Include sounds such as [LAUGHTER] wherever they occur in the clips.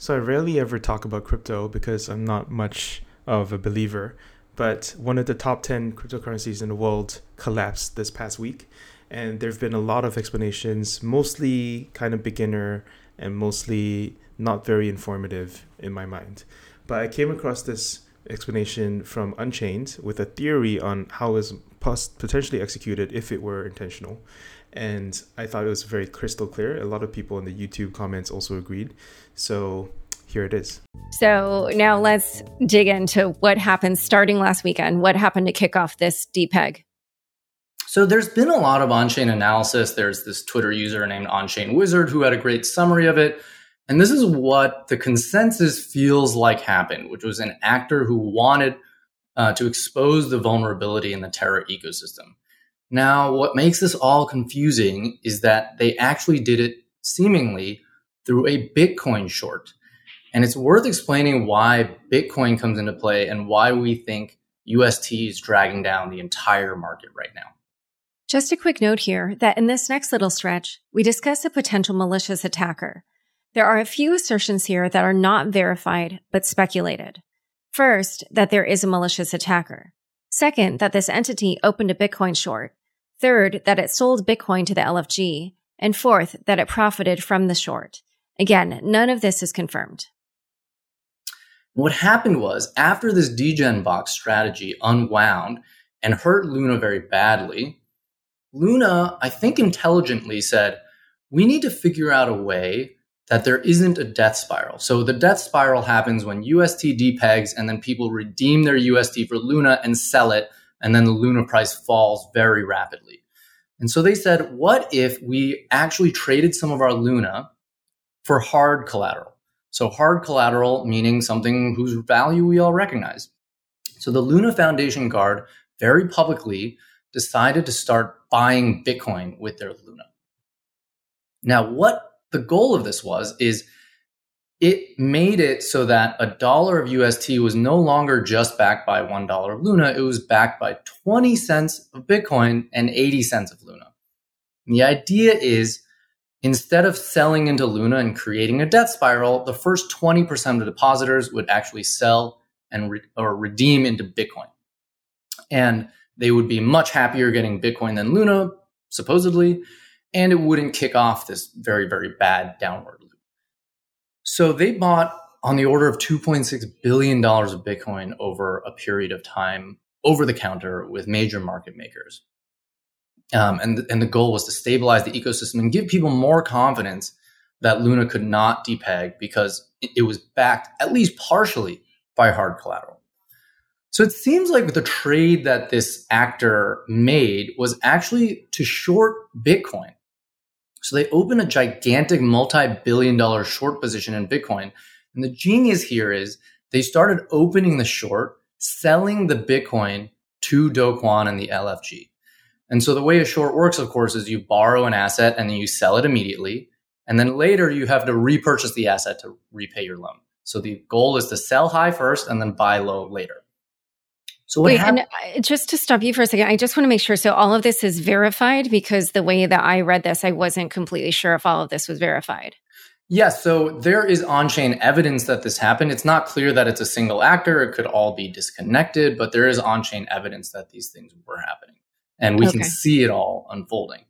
So I rarely ever talk about crypto because I'm not much of a believer. But one of the top 10 cryptocurrencies in the world collapsed this past week. And there have been a lot of explanations, mostly kind of beginner and mostly not very informative in my mind. But I came across this explanation from Unchained with a theory on how it was potentially executed if it were intentional. And I thought it was very crystal clear. A lot of people in the YouTube comments also agreed. So here it is. So now let's dig into what happened starting last weekend. What happened to kick off this depeg? So there's been a lot of on-chain analysis. There's this Twitter user named On-Chain Wizard who had a great summary of it. And this is what the consensus feels like happened, which was an actor who wanted uh, to expose the vulnerability in the Terra ecosystem. Now, what makes this all confusing is that they actually did it seemingly through a Bitcoin short. And it's worth explaining why Bitcoin comes into play and why we think UST is dragging down the entire market right now. Just a quick note here that in this next little stretch, we discuss a potential malicious attacker. There are a few assertions here that are not verified, but speculated. First, that there is a malicious attacker. Second, that this entity opened a Bitcoin short. Third, that it sold Bitcoin to the LFG. And fourth, that it profited from the short. Again, none of this is confirmed. What happened was after this degen box strategy unwound and hurt Luna very badly, Luna, I think intelligently said, we need to figure out a way that there isn't a death spiral. So the death spiral happens when UST depegs and then people redeem their UST for Luna and sell it. And then the Luna price falls very rapidly. And so they said, what if we actually traded some of our Luna for hard collateral? So hard collateral meaning something whose value we all recognize. So the Luna Foundation Guard very publicly decided to start buying Bitcoin with their Luna. Now, what the goal of this was is it made it so that a dollar of UST was no longer just backed by one dollar of Luna. It was backed by 20 cents of Bitcoin and 80 cents of Luna. And the idea is instead of selling into Luna and creating a death spiral, the first 20% of depositors would actually sell and re- or redeem into Bitcoin. And they would be much happier getting Bitcoin than Luna, supposedly and it wouldn't kick off this very, very bad downward. So they bought on the order of $2.6 billion of Bitcoin over a period of time over the counter with major market makers. Um, and, and the goal was to stabilize the ecosystem and give people more confidence that Luna could not depeg because it, it was backed at least partially by hard collateral. So it seems like the trade that this actor made was actually to short Bitcoin so they open a gigantic multi-billion dollar short position in Bitcoin. And the genius here is they started opening the short, selling the Bitcoin to Do Kwon and the LFG. And so the way a short works, of course, is you borrow an asset and then you sell it immediately. And then later you have to repurchase the asset to repay your loan. So the goal is to sell high first and then buy low later. So Wait, happened- and uh, just to stop you for a second, I just want to make sure. So all of this is verified because the way that I read this, I wasn't completely sure if all of this was verified. Yes, so there is on-chain evidence that this happened. It's not clear that it's a single actor; it could all be disconnected, but there is on-chain evidence that these things were happening, and we okay. can see it all unfolding.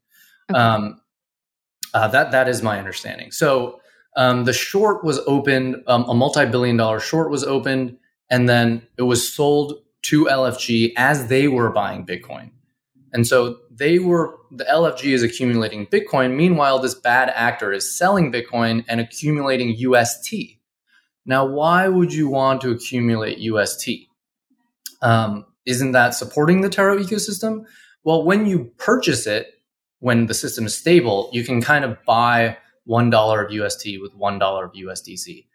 Okay. Um, uh, that that is my understanding. So um, the short was opened, um, a multi-billion-dollar short was opened, and then it was sold to LFG as they were buying Bitcoin. And so they were, the LFG is accumulating Bitcoin. Meanwhile, this bad actor is selling Bitcoin and accumulating UST. Now, why would you want to accumulate UST? Um, isn't that supporting the Terra ecosystem? Well, when you purchase it, when the system is stable, you can kind of buy $1 of UST with $1 of USDC.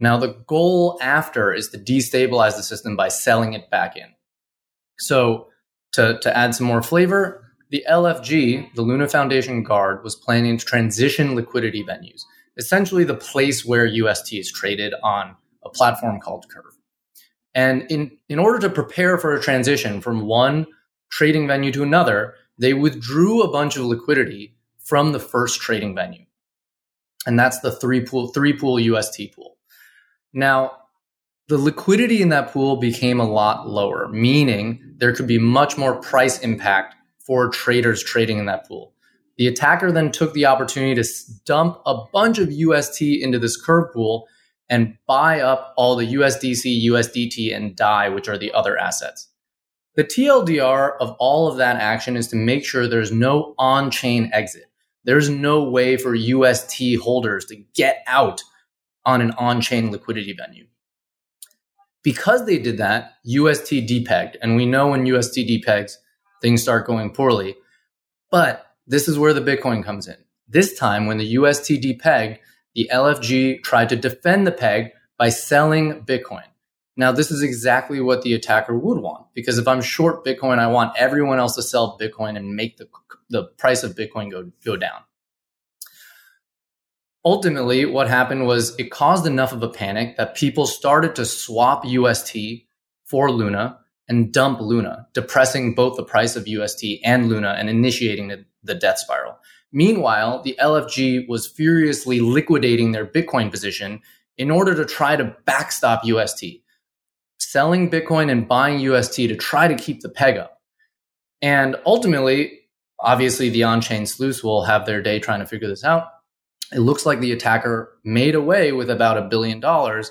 Now, the goal after is to destabilize the system by selling it back in. So, to, to add some more flavor, the LFG, the Luna Foundation Guard, was planning to transition liquidity venues, essentially the place where UST is traded on a platform called Curve. And in, in order to prepare for a transition from one trading venue to another, they withdrew a bunch of liquidity from the first trading venue. And that's the three pool, three pool UST pool. Now, the liquidity in that pool became a lot lower, meaning there could be much more price impact for traders trading in that pool. The attacker then took the opportunity to dump a bunch of UST into this curve pool and buy up all the USDC, USDT, and DAI, which are the other assets. The TLDR of all of that action is to make sure there's no on chain exit. There's no way for UST holders to get out on an on chain liquidity venue. Because they did that, UST depegged. And we know when UST depegs, things start going poorly. But this is where the Bitcoin comes in. This time, when the UST depegged, the LFG tried to defend the peg by selling Bitcoin. Now, this is exactly what the attacker would want because if I'm short Bitcoin, I want everyone else to sell Bitcoin and make the, the price of Bitcoin go, go down. Ultimately, what happened was it caused enough of a panic that people started to swap UST for Luna and dump Luna, depressing both the price of UST and Luna and initiating the, the death spiral. Meanwhile, the LFG was furiously liquidating their Bitcoin position in order to try to backstop UST selling Bitcoin and buying UST to try to keep the peg up. And ultimately, obviously, the on chain sleuths will have their day trying to figure this out. It looks like the attacker made away with about a billion dollars,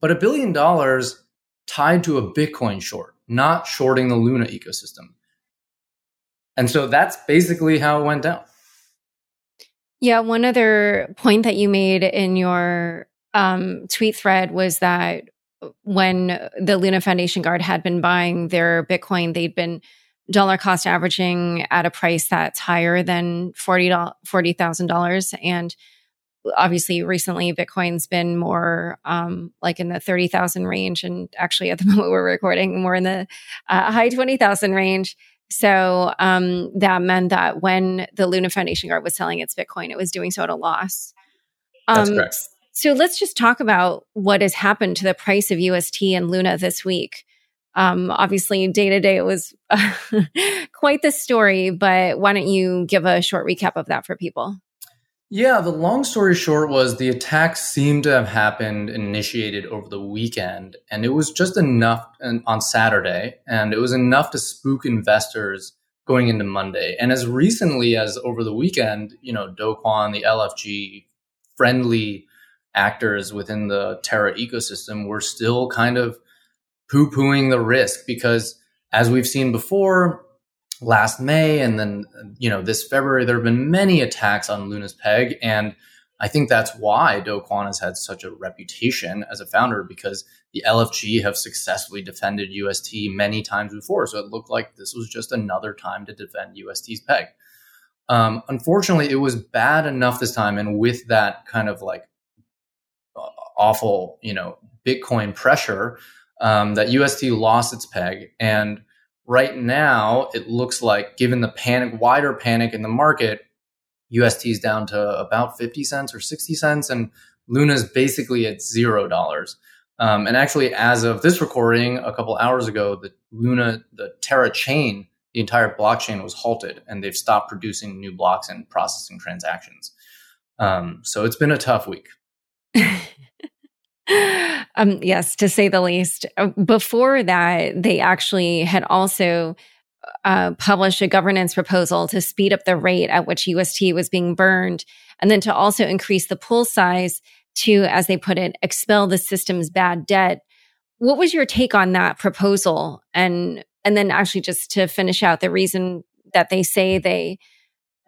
but a billion dollars tied to a Bitcoin short, not shorting the Luna ecosystem. And so that's basically how it went down. Yeah, one other point that you made in your um, tweet thread was that when the Luna Foundation Guard had been buying their Bitcoin, they'd been dollar cost averaging at a price that's higher than $40,000. and obviously recently Bitcoin's been more um, like in the 30,000 range. And actually at the [LAUGHS] moment we're recording more in the uh, high 20,000 range. So um, that meant that when the Luna Foundation Guard was selling its Bitcoin, it was doing so at a loss. Um, That's correct. So let's just talk about what has happened to the price of UST and Luna this week. Um, obviously, day to day, it was [LAUGHS] quite the story, but why don't you give a short recap of that for people? Yeah, the long story short was the attack seemed to have happened initiated over the weekend, and it was just enough on Saturday, and it was enough to spook investors going into Monday. And as recently as over the weekend, you know, Do Kwon, the LFG friendly actors within the Terra ecosystem were still kind of poo pooing the risk because, as we've seen before, last May and then, you know, this February, there have been many attacks on Luna's peg. And I think that's why Do Kwon has had such a reputation as a founder because the LFG have successfully defended UST many times before. So it looked like this was just another time to defend UST's peg. Um, unfortunately, it was bad enough this time. And with that kind of like awful, you know, Bitcoin pressure um, that UST lost its peg. And right now, it looks like, given the panic, wider panic in the market, UST is down to about 50 cents or 60 cents, and Luna is basically at zero dollars. Um, and actually, as of this recording, a couple hours ago, the Luna, the Terra chain, the entire blockchain was halted, and they've stopped producing new blocks and processing transactions. Um, so it's been a tough week. [LAUGHS] um, yes, to say the least. Uh, before that, they actually had also uh, published a governance proposal to speed up the rate at which UST was being burned, and then to also increase the pool size to, as they put it, expel the system's bad debt. What was your take on that proposal? And and then actually just to finish out the reason that they say they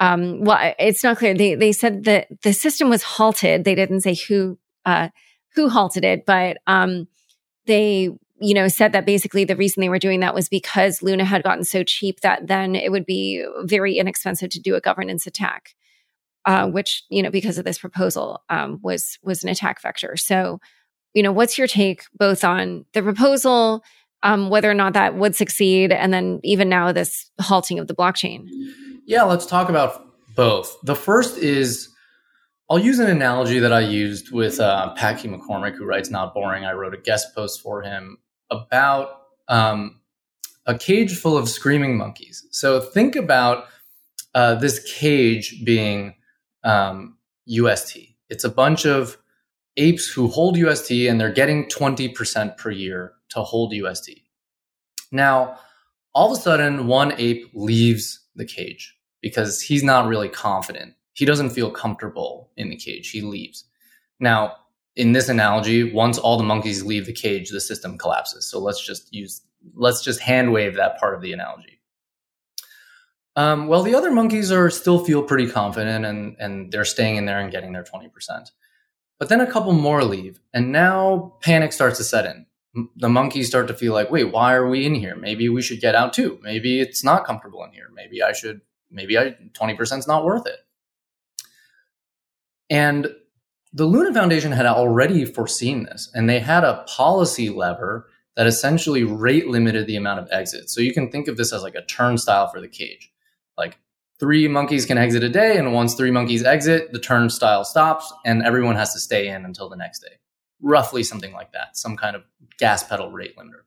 um, well, it's not clear. They they said that the system was halted. They didn't say who uh, who halted it, but um, they you know said that basically the reason they were doing that was because Luna had gotten so cheap that then it would be very inexpensive to do a governance attack, uh, which you know because of this proposal um, was was an attack vector. So you know what's your take both on the proposal? Um, whether or not that would succeed, and then even now this halting of the blockchain. Yeah, let's talk about both. The first is I'll use an analogy that I used with uh, Packy McCormick, who writes Not Boring. I wrote a guest post for him about um, a cage full of screaming monkeys. So think about uh, this cage being um, UST. It's a bunch of apes who hold UST and they're getting 20% per year to hold UST. Now, all of a sudden, one ape leaves the cage because he's not really confident. He doesn't feel comfortable in the cage. He leaves. Now, in this analogy, once all the monkeys leave the cage, the system collapses. So let's just use, let's just hand wave that part of the analogy. Um, well, the other monkeys are still feel pretty confident and, and they're staying in there and getting their 20%. But then a couple more leave, and now panic starts to set in. The monkeys start to feel like, wait, why are we in here? Maybe we should get out too. Maybe it's not comfortable in here. Maybe I should, maybe I, 20% is not worth it. And the Luna Foundation had already foreseen this, and they had a policy lever that essentially rate limited the amount of exits. So you can think of this as like a turnstile for the cage. Like three monkeys can exit a day, and once three monkeys exit, the turnstile stops, and everyone has to stay in until the next day. Roughly something like that, some kind of gas pedal rate limiter.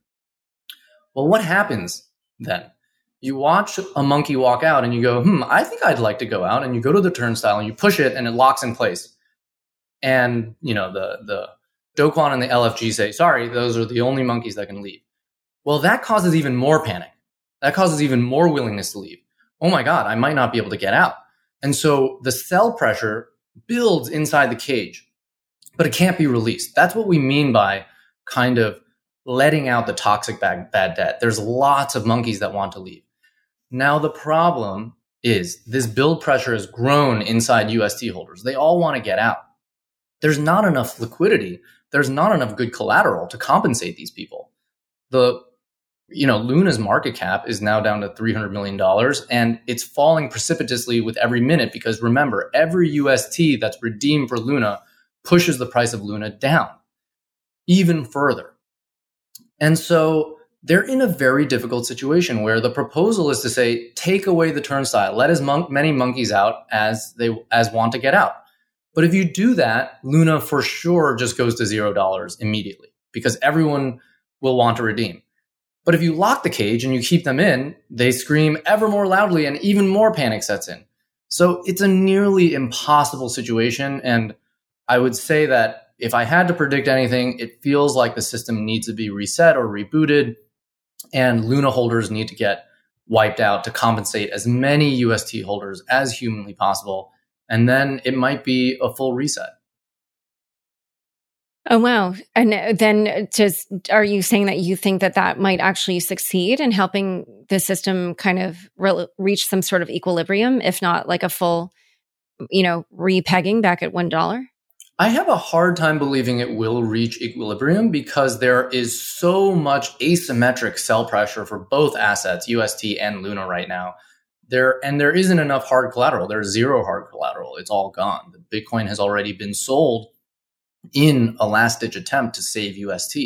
Well, what happens then? You watch a monkey walk out and you go, hmm, I think I'd like to go out. And you go to the turnstile and you push it and it locks in place and you know the the Do Kwon and the LFG say, sorry, those are the only monkeys that can leave. Well, that causes even more panic. That causes even more willingness to leave. Oh my God, I might not be able to get out. And so the sell pressure builds inside the cage, but it can't be released. That's what we mean by kind of letting out the toxic bad, bad debt. There's lots of monkeys that want to leave. Now, the problem is this build pressure has grown inside UST holders. They all want to get out there's not enough liquidity. There's not enough good collateral to compensate these people. The you know, Luna's market cap is now down to $300 million and it's falling precipitously with every minute because remember, every UST that's redeemed for Luna pushes the price of Luna down even further. And so they're in a very difficult situation where the proposal is to say, take away the turnstile, let as mon- many monkeys out as they as want to get out. But if you do that, Luna for sure just goes to zero dollars immediately because everyone will want to redeem. But if you lock the cage and you keep them in, they scream ever more loudly and even more panic sets in. So it's a nearly impossible situation. And I would say that if I had to predict anything, it feels like the system needs to be reset or rebooted, and Luna holders need to get wiped out to compensate as many UST holders as humanly possible and then it might be a full reset. Oh wow! And then, just are you saying that you think that that might actually succeed in helping the system kind of re- reach some sort of equilibrium, if not like a full, you know, repegging back at one dollar? I have a hard time believing it will reach equilibrium because there is so much asymmetric sell pressure for both assets, UST and Luna, right now. There and there isn't enough hard collateral. There's zero hard collateral. It's all gone. The bitcoin has already been sold in a last ditch attempt to save ust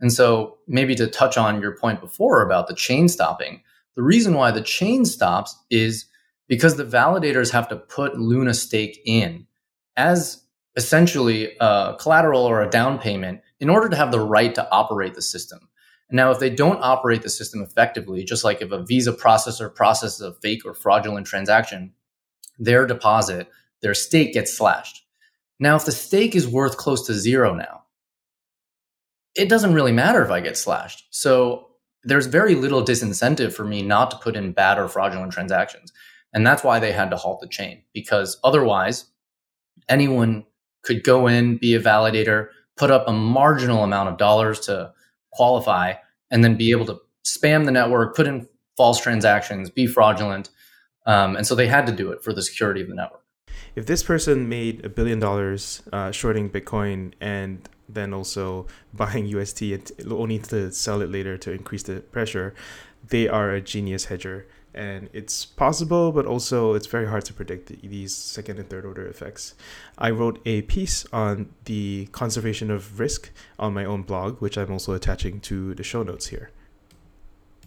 and so maybe to touch on your point before about the chain stopping the reason why the chain stops is because the validators have to put luna stake in. As essentially a collateral or a down payment in order to have the right to operate the system now, if they don't operate the system effectively, just like if a Visa processor processes a fake or fraudulent transaction, their deposit, their stake gets slashed. Now, if the stake is worth close to zero now, it doesn't really matter if I get slashed. So there's very little disincentive for me not to put in bad or fraudulent transactions. And that's why they had to halt the chain because otherwise anyone could go in, be a validator, put up a marginal amount of dollars to qualify and then be able to spam the network, put in false transactions, be fraudulent. Um, and so they had to do it for the security of the network. If this person made a billion dollars uh, shorting Bitcoin and then also [LAUGHS] buying UST only to sell it later to increase the pressure, they are a genius hedger and it's possible, but also it's very hard to predict these second and third order effects. I wrote a piece on the conservation of risk on my own blog, which I'm also attaching to the show notes here.